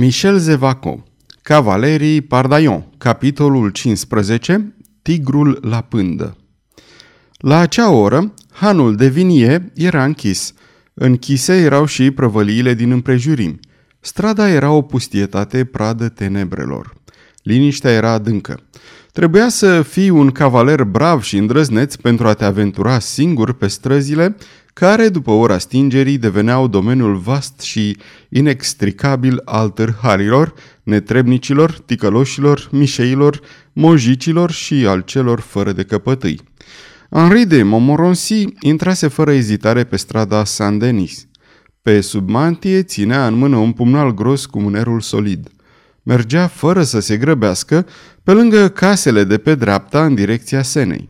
Michel Zevaco Cavalerii Pardaion Capitolul 15 Tigrul la pândă La acea oră, hanul de vinie era închis. Închise erau și prăvăliile din împrejurimi. Strada era o pustietate pradă tenebrelor. Liniștea era adâncă. Trebuia să fii un cavaler brav și îndrăzneț pentru a te aventura singur pe străzile care, după ora stingerii, deveneau domeniul vast și inextricabil al târharilor, netrebnicilor, ticăloșilor, mișeilor, mojicilor și al celor fără de căpătâi. Henri de Montmorency intrase fără ezitare pe strada Saint-Denis. Pe sub mantie ținea în mână un pumnal gros cu mânerul solid. Mergea fără să se grăbească pe lângă casele de pe dreapta în direcția Senei.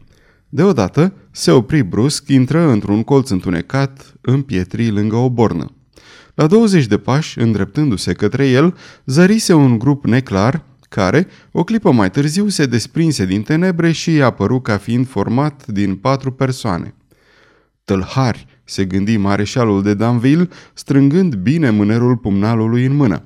Deodată se opri brusc, intră într-un colț întunecat, în pietrii lângă o bornă. La 20 de pași, îndreptându-se către el, zărise un grup neclar, care, o clipă mai târziu, se desprinse din tenebre și i-a părut ca fiind format din patru persoane. Tâlhari, se gândi mareșalul de Danville, strângând bine mânerul pumnalului în mână.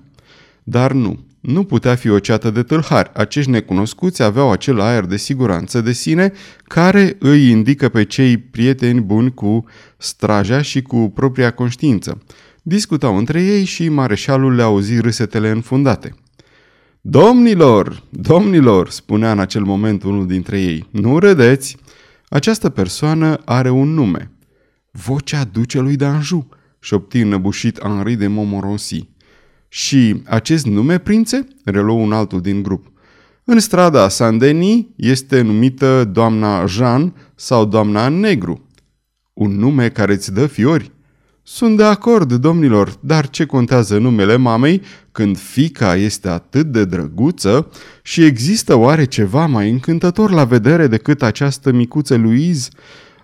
Dar nu, nu putea fi o ceată de tâlhari. Acești necunoscuți aveau acel aer de siguranță de sine care îi indică pe cei prieteni buni cu straja și cu propria conștiință. Discutau între ei și mareșalul le auzi râsetele înfundate. Domnilor, domnilor, spunea în acel moment unul dintre ei, nu râdeți, această persoană are un nume. Vocea ducelui d'Anjou, șopti înăbușit Henri de Montmorency. Și acest nume, prințe? Reluă un altul din grup. În strada Saint-Denis este numită doamna Jean sau doamna Negru. Un nume care îți dă fiori? Sunt de acord, domnilor, dar ce contează numele mamei când fica este atât de drăguță și există oare ceva mai încântător la vedere decât această micuță Louise?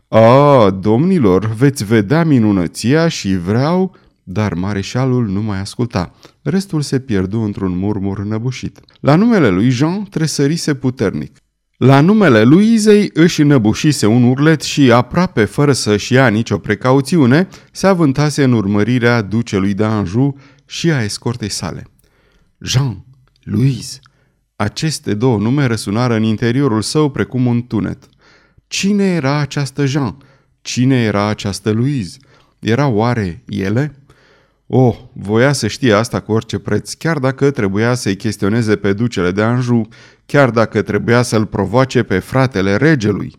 A, domnilor, veți vedea minunăția și vreau dar mareșalul nu mai asculta. Restul se pierdu într-un murmur înăbușit. La numele lui Jean tresărise puternic. La numele lui Izei își înăbușise un urlet și, aproape fără să-și ia nicio precauțiune, se avântase în urmărirea ducelui de Anjou și a escortei sale. Jean, Louise, aceste două nume răsunară în interiorul său precum un tunet. Cine era această Jean? Cine era această Louise? Era oare ele? Oh, voia să știe asta cu orice preț, chiar dacă trebuia să-i chestioneze pe ducele de Anjou, chiar dacă trebuia să-l provoace pe fratele regelui.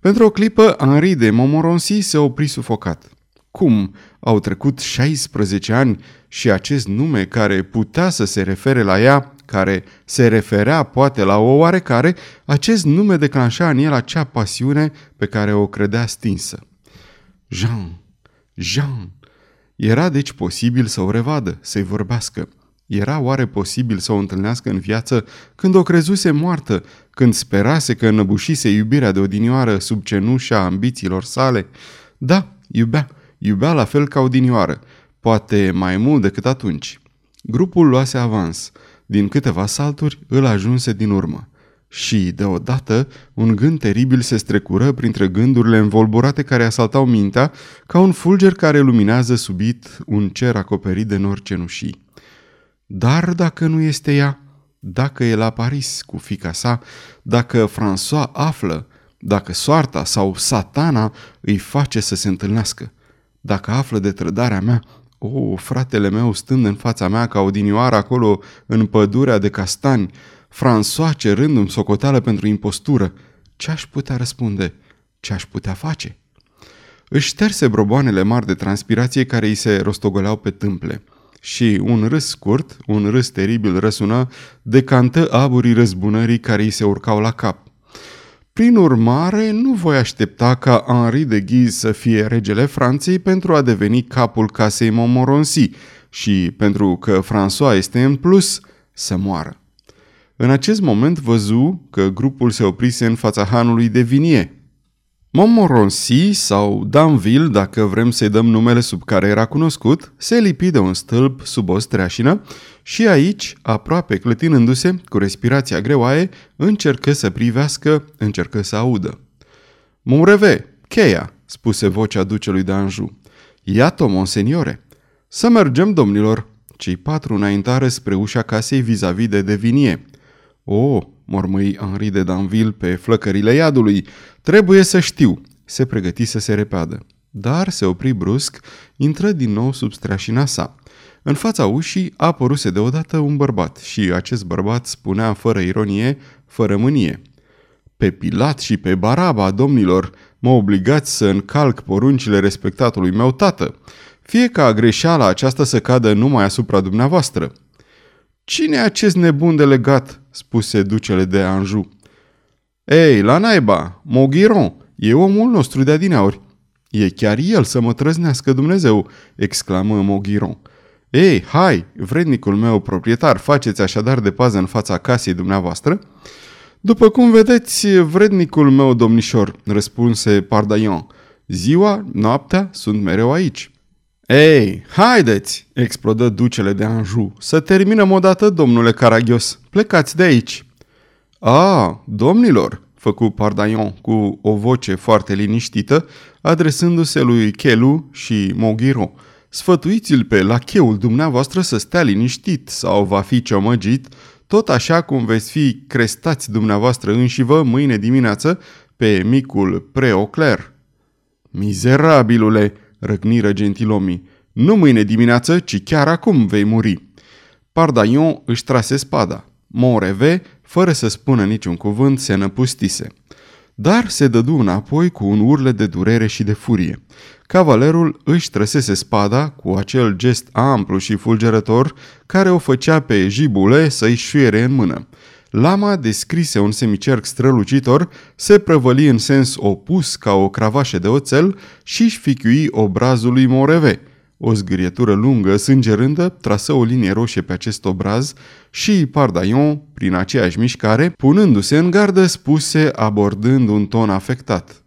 Pentru o clipă, Henri de Montmorency se opri sufocat. Cum? Au trecut 16 ani și acest nume care putea să se refere la ea, care se referea poate la o oarecare, acest nume declanșa în el acea pasiune pe care o credea stinsă. Jean, Jean, era deci posibil să o revadă, să-i vorbească. Era oare posibil să o întâlnească în viață când o crezuse moartă, când sperase că înăbușise iubirea de odinioară sub cenușa ambițiilor sale? Da, iubea, iubea la fel ca odinioară, poate mai mult decât atunci. Grupul luase avans. Din câteva salturi îl ajunse din urmă. Și, deodată, un gând teribil se strecură printre gândurile învolburate care asaltau mintea, ca un fulger care luminează subit un cer acoperit de nori cenușii. Dar dacă nu este ea, dacă e la Paris cu fica sa, dacă François află, dacă soarta sau satana îi face să se întâlnească, dacă află de trădarea mea, o, oh, fratele meu stând în fața mea ca odinioară acolo în pădurea de castani, François cerându-mi socoteală pentru impostură, ce aș putea răspunde? Ce aș putea face? Își șterse broboanele mari de transpirație care îi se rostogoleau pe tâmple. Și un râs scurt, un râs teribil răsună, decantă aburii răzbunării care îi se urcau la cap. Prin urmare, nu voi aștepta ca Henri de Guise să fie regele Franței pentru a deveni capul casei Montmorency și pentru că François este în plus să moară. În acest moment văzu că grupul se oprise în fața hanului de vinie. Montmorency sau Danville, dacă vrem să-i dăm numele sub care era cunoscut, se lipi de un stâlp sub o streașină și aici, aproape clătinându-se, cu respirația greoaie, încercă să privească, încercă să audă. Mureve, cheia, spuse vocea ducelui de Anjou. Iată, monseniore. Să mergem, domnilor, cei patru înaintară spre ușa casei vis-a-vis de Devinie. O, mormăi Henri de Danville pe flăcările iadului, trebuie să știu. Se pregăti să se repeadă. Dar se opri brusc, intră din nou sub streașina sa. În fața ușii apăruse deodată un bărbat și acest bărbat spunea fără ironie, fără mânie. Pe Pilat și pe Baraba, domnilor, mă obligați să încalc poruncile respectatului meu tată. Fie ca greșeala aceasta să cadă numai asupra dumneavoastră. Cine e acest nebun de legat?" Spuse ducele de Anjou. Ei, la naiba, Moghiron, e omul nostru de adineauri. E chiar el să mă trăznească Dumnezeu, exclamă Moghiron. Ei, hai, vrednicul meu proprietar, faceți așadar de pază în fața casei dumneavoastră? După cum vedeți, vrednicul meu domnișor, răspunse Pardaion, ziua, noaptea sunt mereu aici. Ei, haideți, explodă ducele de Anjou, să terminăm odată, domnule Caragios, plecați de aici. A, domnilor, făcu Pardaion cu o voce foarte liniștită, adresându-se lui Chelu și Moghiron. Sfătuiți-l pe lacheul dumneavoastră să stea liniștit sau va fi ciomăgit, tot așa cum veți fi crestați dumneavoastră înșivă mâine dimineață pe micul preocler. Mizerabilule, răgniră gentilomii, nu mâine dimineață, ci chiar acum vei muri. Pardaion își trase spada. Moreve, fără să spună niciun cuvânt, se năpustise. Dar se dădu înapoi cu un urle de durere și de furie. Cavalerul își trăsese spada cu acel gest amplu și fulgerător care o făcea pe jibule să-i șuiere în mână. Lama descrise un semicerc strălucitor, se prăvăli în sens opus ca o cravașă de oțel și își fichiui obrazul lui Moreve. O zgârietură lungă, sângerândă, trasă o linie roșie pe acest obraz și Pardaion, prin aceeași mișcare, punându-se în gardă, spuse, abordând un ton afectat.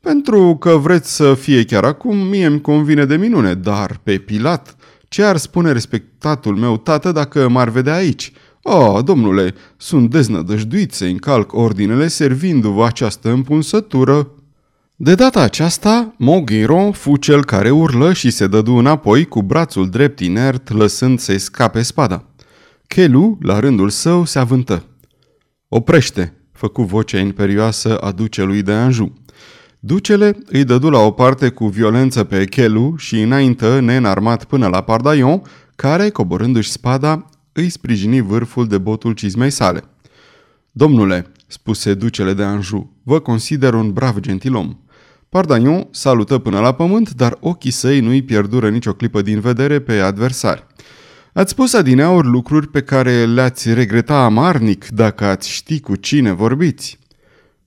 Pentru că vreți să fie chiar acum, mie îmi convine de minune, dar pe Pilat, ce ar spune respectatul meu tată dacă m-ar vedea aici? Oh, domnule, sunt deznădăjduit să încalc ordinele servindu-vă această împunsătură. De data aceasta, Moghiron fu cel care urlă și se dădu înapoi cu brațul drept inert, lăsând să-i scape spada. Chelu, la rândul său, se avântă. Oprește, făcu vocea imperioasă a ducelui de Anjou. Ducele îi dădu la o parte cu violență pe Chelu și înaintă neînarmat până la Pardaion, care, coborându-și spada, îi sprijini vârful de botul cizmei sale. Domnule, spuse ducele de Anjou, vă consider un brav gentilom. Pardaion salută până la pământ, dar ochii săi nu-i pierdură nicio clipă din vedere pe adversari. Ați spus adineauri lucruri pe care le-ați regreta amarnic dacă ați ști cu cine vorbiți.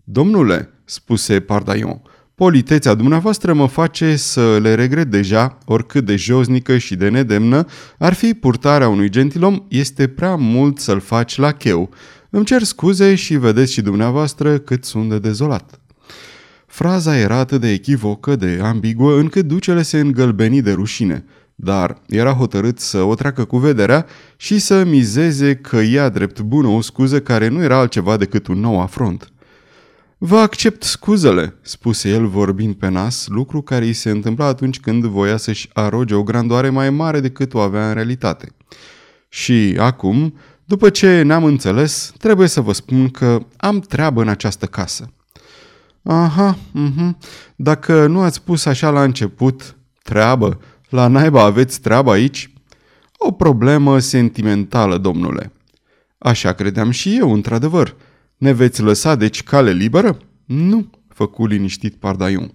Domnule, spuse Pardaion, politețea dumneavoastră mă face să le regret deja, oricât de josnică și de nedemnă ar fi purtarea unui gentilom, este prea mult să-l faci la cheu. Îmi cer scuze și vedeți și dumneavoastră cât sunt de dezolat. Fraza era atât de echivocă, de ambiguă, încât ducele se îngălbeni de rușine, dar era hotărât să o treacă cu vederea și să mizeze că ia drept bună o scuză care nu era altceva decât un nou afront. Vă accept scuzele, spuse el vorbind pe nas, lucru care îi se întâmpla atunci când voia să-și aroge o grandoare mai mare decât o avea în realitate. Și acum, după ce ne-am înțeles, trebuie să vă spun că am treabă în această casă. Aha, uh-huh. dacă nu ați spus așa la început, treabă, la naiba aveți treabă aici? O problemă sentimentală, domnule. Așa credeam și eu, într-adevăr. Ne veți lăsa deci cale liberă? Nu, făcu liniștit Pardaion.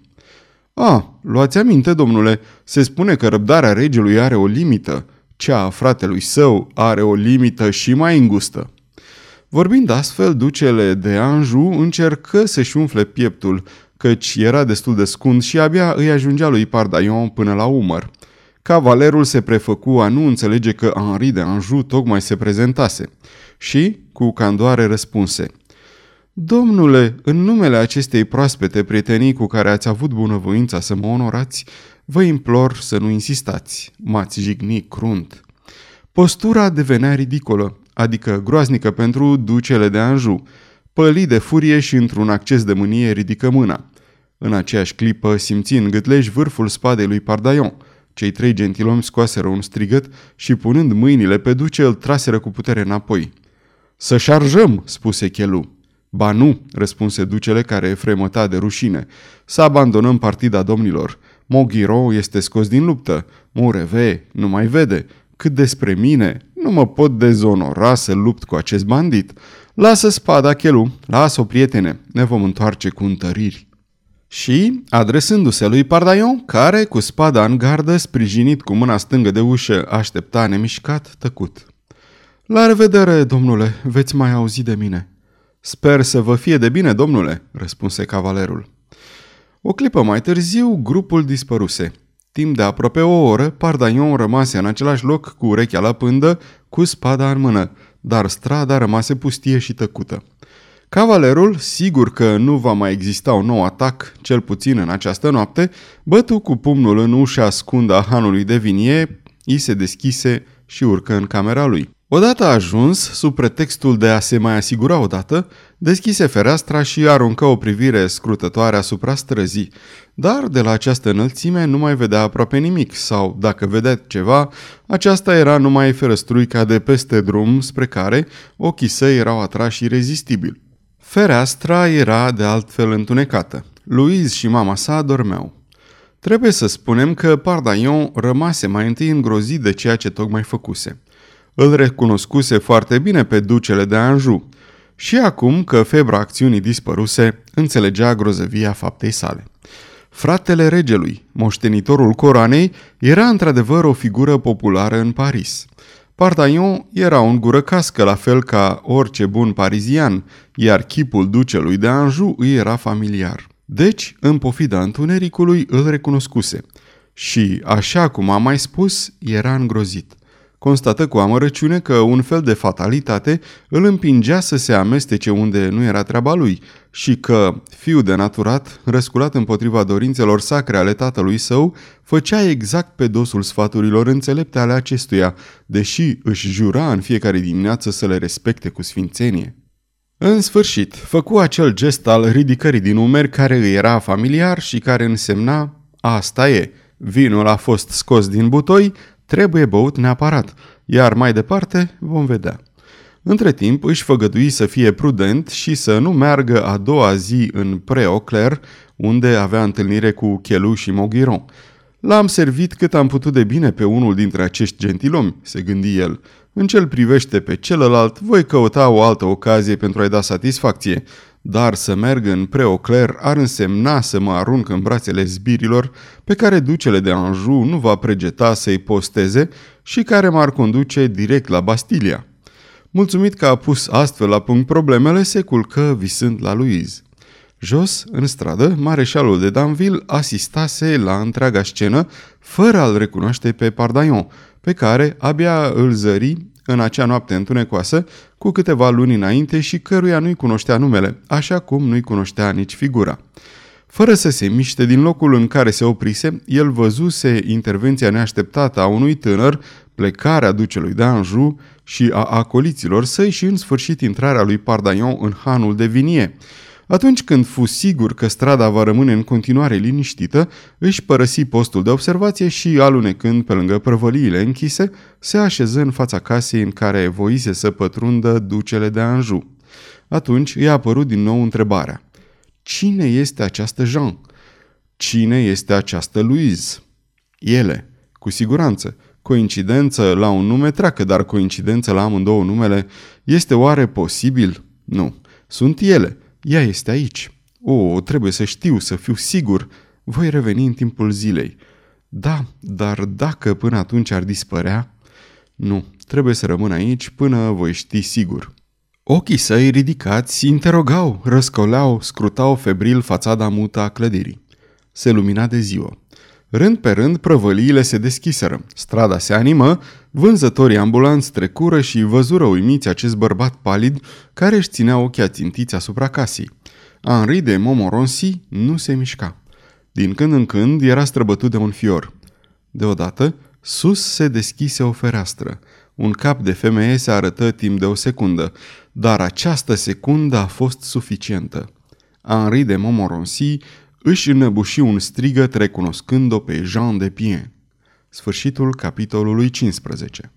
A, luați aminte, domnule, se spune că răbdarea regelui are o limită. Cea a fratelui său are o limită și mai îngustă. Vorbind astfel, ducele de Anjou încercă să-și umfle pieptul, căci era destul de scund și abia îi ajungea lui Pardaion până la umăr. Cavalerul se prefăcu a nu înțelege că Henri de Anjou tocmai se prezentase și, cu candoare, răspunse – Domnule, în numele acestei proaspete prietenii cu care ați avut bunăvoința să mă onorați, vă implor să nu insistați. M-ați jigni crunt. Postura devenea ridicolă, adică groaznică pentru ducele de Anjou. Păli de furie și într-un acces de mânie ridică mâna. În aceeași clipă simți în gâtleș vârful spadei lui Pardaion. Cei trei gentilomi scoaseră un strigăt și punând mâinile pe duce, îl traseră cu putere înapoi. Să șarjăm, spuse Chelu. Ba nu, răspunse ducele care fremăta de rușine. Să abandonăm partida domnilor. Moghiro este scos din luptă. Mureve nu mai vede. Cât despre mine, nu mă pot dezonora să lupt cu acest bandit. Lasă spada, Chelu, lasă-o, prietene, ne vom întoarce cu întăriri. Și, adresându-se lui Pardaion, care, cu spada în gardă, sprijinit cu mâna stângă de ușă, aștepta nemișcat, tăcut. La revedere, domnule, veți mai auzi de mine. Sper să vă fie de bine, domnule, răspunse cavalerul. O clipă mai târziu, grupul dispăruse. Timp de aproape o oră, Pardaion rămase în același loc cu urechea la pândă, cu spada în mână, dar strada rămase pustie și tăcută. Cavalerul, sigur că nu va mai exista un nou atac, cel puțin în această noapte, bătu cu pumnul în ușa scundă a hanului de vinie, i se deschise și urcă în camera lui. Odată ajuns, sub pretextul de a se mai asigura odată, deschise fereastra și aruncă o privire scrutătoare asupra străzii, dar de la această înălțime nu mai vedea aproape nimic sau, dacă vedea ceva, aceasta era numai ferăstruica de peste drum spre care ochii săi erau atrași irezistibil. Fereastra era de altfel întunecată. Louise și mama sa dormeau. Trebuie să spunem că Pardaion rămase mai întâi îngrozit de ceea ce tocmai făcuse. Îl recunoscuse foarte bine pe ducele de Anjou și acum că febra acțiunii dispăruse, înțelegea grozăvia faptei sale. Fratele regelui, moștenitorul coroanei, era într-adevăr o figură populară în Paris. Pardaion era un gură cască, la fel ca orice bun parizian, iar chipul ducelui de Anjou îi era familiar. Deci, în pofida întunericului, îl recunoscuse. Și, așa cum am mai spus, era îngrozit constată cu amărăciune că un fel de fatalitate îl împingea să se amestece unde nu era treaba lui și că, fiul de naturat, răsculat împotriva dorințelor sacre ale tatălui său, făcea exact pe dosul sfaturilor înțelepte ale acestuia, deși își jura în fiecare dimineață să le respecte cu sfințenie. În sfârșit, făcu acel gest al ridicării din umeri care îi era familiar și care însemna Asta e, vinul a fost scos din butoi, Trebuie băut neapărat, iar mai departe vom vedea. Între timp își făgădui să fie prudent și să nu meargă a doua zi în Preocler, unde avea întâlnire cu Chelu și Moghiron. L-am servit cât am putut de bine pe unul dintre acești gentilomi, se gândi el. În cel privește pe celălalt, voi căuta o altă ocazie pentru a-i da satisfacție dar să merg în Preocler ar însemna să mă arunc în brațele zbirilor pe care ducele de Anjou nu va pregeta să-i posteze și care m-ar conduce direct la Bastilia. Mulțumit că a pus astfel la punct problemele, se culcă visând la Louise. Jos, în stradă, mareșalul de Danville asistase la întreaga scenă, fără a-l recunoaște pe Pardaion, pe care abia îl zări în acea noapte întunecoasă, cu câteva luni înainte și căruia nu-i cunoștea numele, așa cum nu-i cunoștea nici figura. Fără să se miște din locul în care se oprise, el văzuse intervenția neașteptată a unui tânăr, plecarea ducelui de Anjou și a acoliților săi și în sfârșit intrarea lui Pardaion în hanul de vinie. Atunci când fu sigur că strada va rămâne în continuare liniștită, își părăsi postul de observație și, alunecând pe lângă prăvăliile închise, se așeză în fața casei în care voise să pătrundă ducele de Anjou. Atunci i-a apărut din nou întrebarea. Cine este această Jean? Cine este această Louise? Ele, cu siguranță. Coincidență la un nume treacă, dar coincidență la amândouă numele este oare posibil? Nu. Sunt ele – ea este aici. O, trebuie să știu, să fiu sigur. Voi reveni în timpul zilei. Da, dar dacă până atunci ar dispărea... Nu, trebuie să rămân aici până voi ști sigur. Ochii săi ridicați interogau, răscoleau, scrutau febril fațada mută a clădirii. Se lumina de ziua. Rând pe rând, prăvăliile se deschiseră, strada se animă, vânzătorii ambulanți trecură și văzură uimiți acest bărbat palid care își ținea ochii ațintiți asupra casei. Henri de Montmorency nu se mișca. Din când în când era străbătut de un fior. Deodată, sus se deschise o fereastră. Un cap de femeie se arătă timp de o secundă, dar această secundă a fost suficientă. Henri de Montmorency își înăbuși un strigăt recunoscând-o pe Jean de Pien. Sfârșitul capitolului 15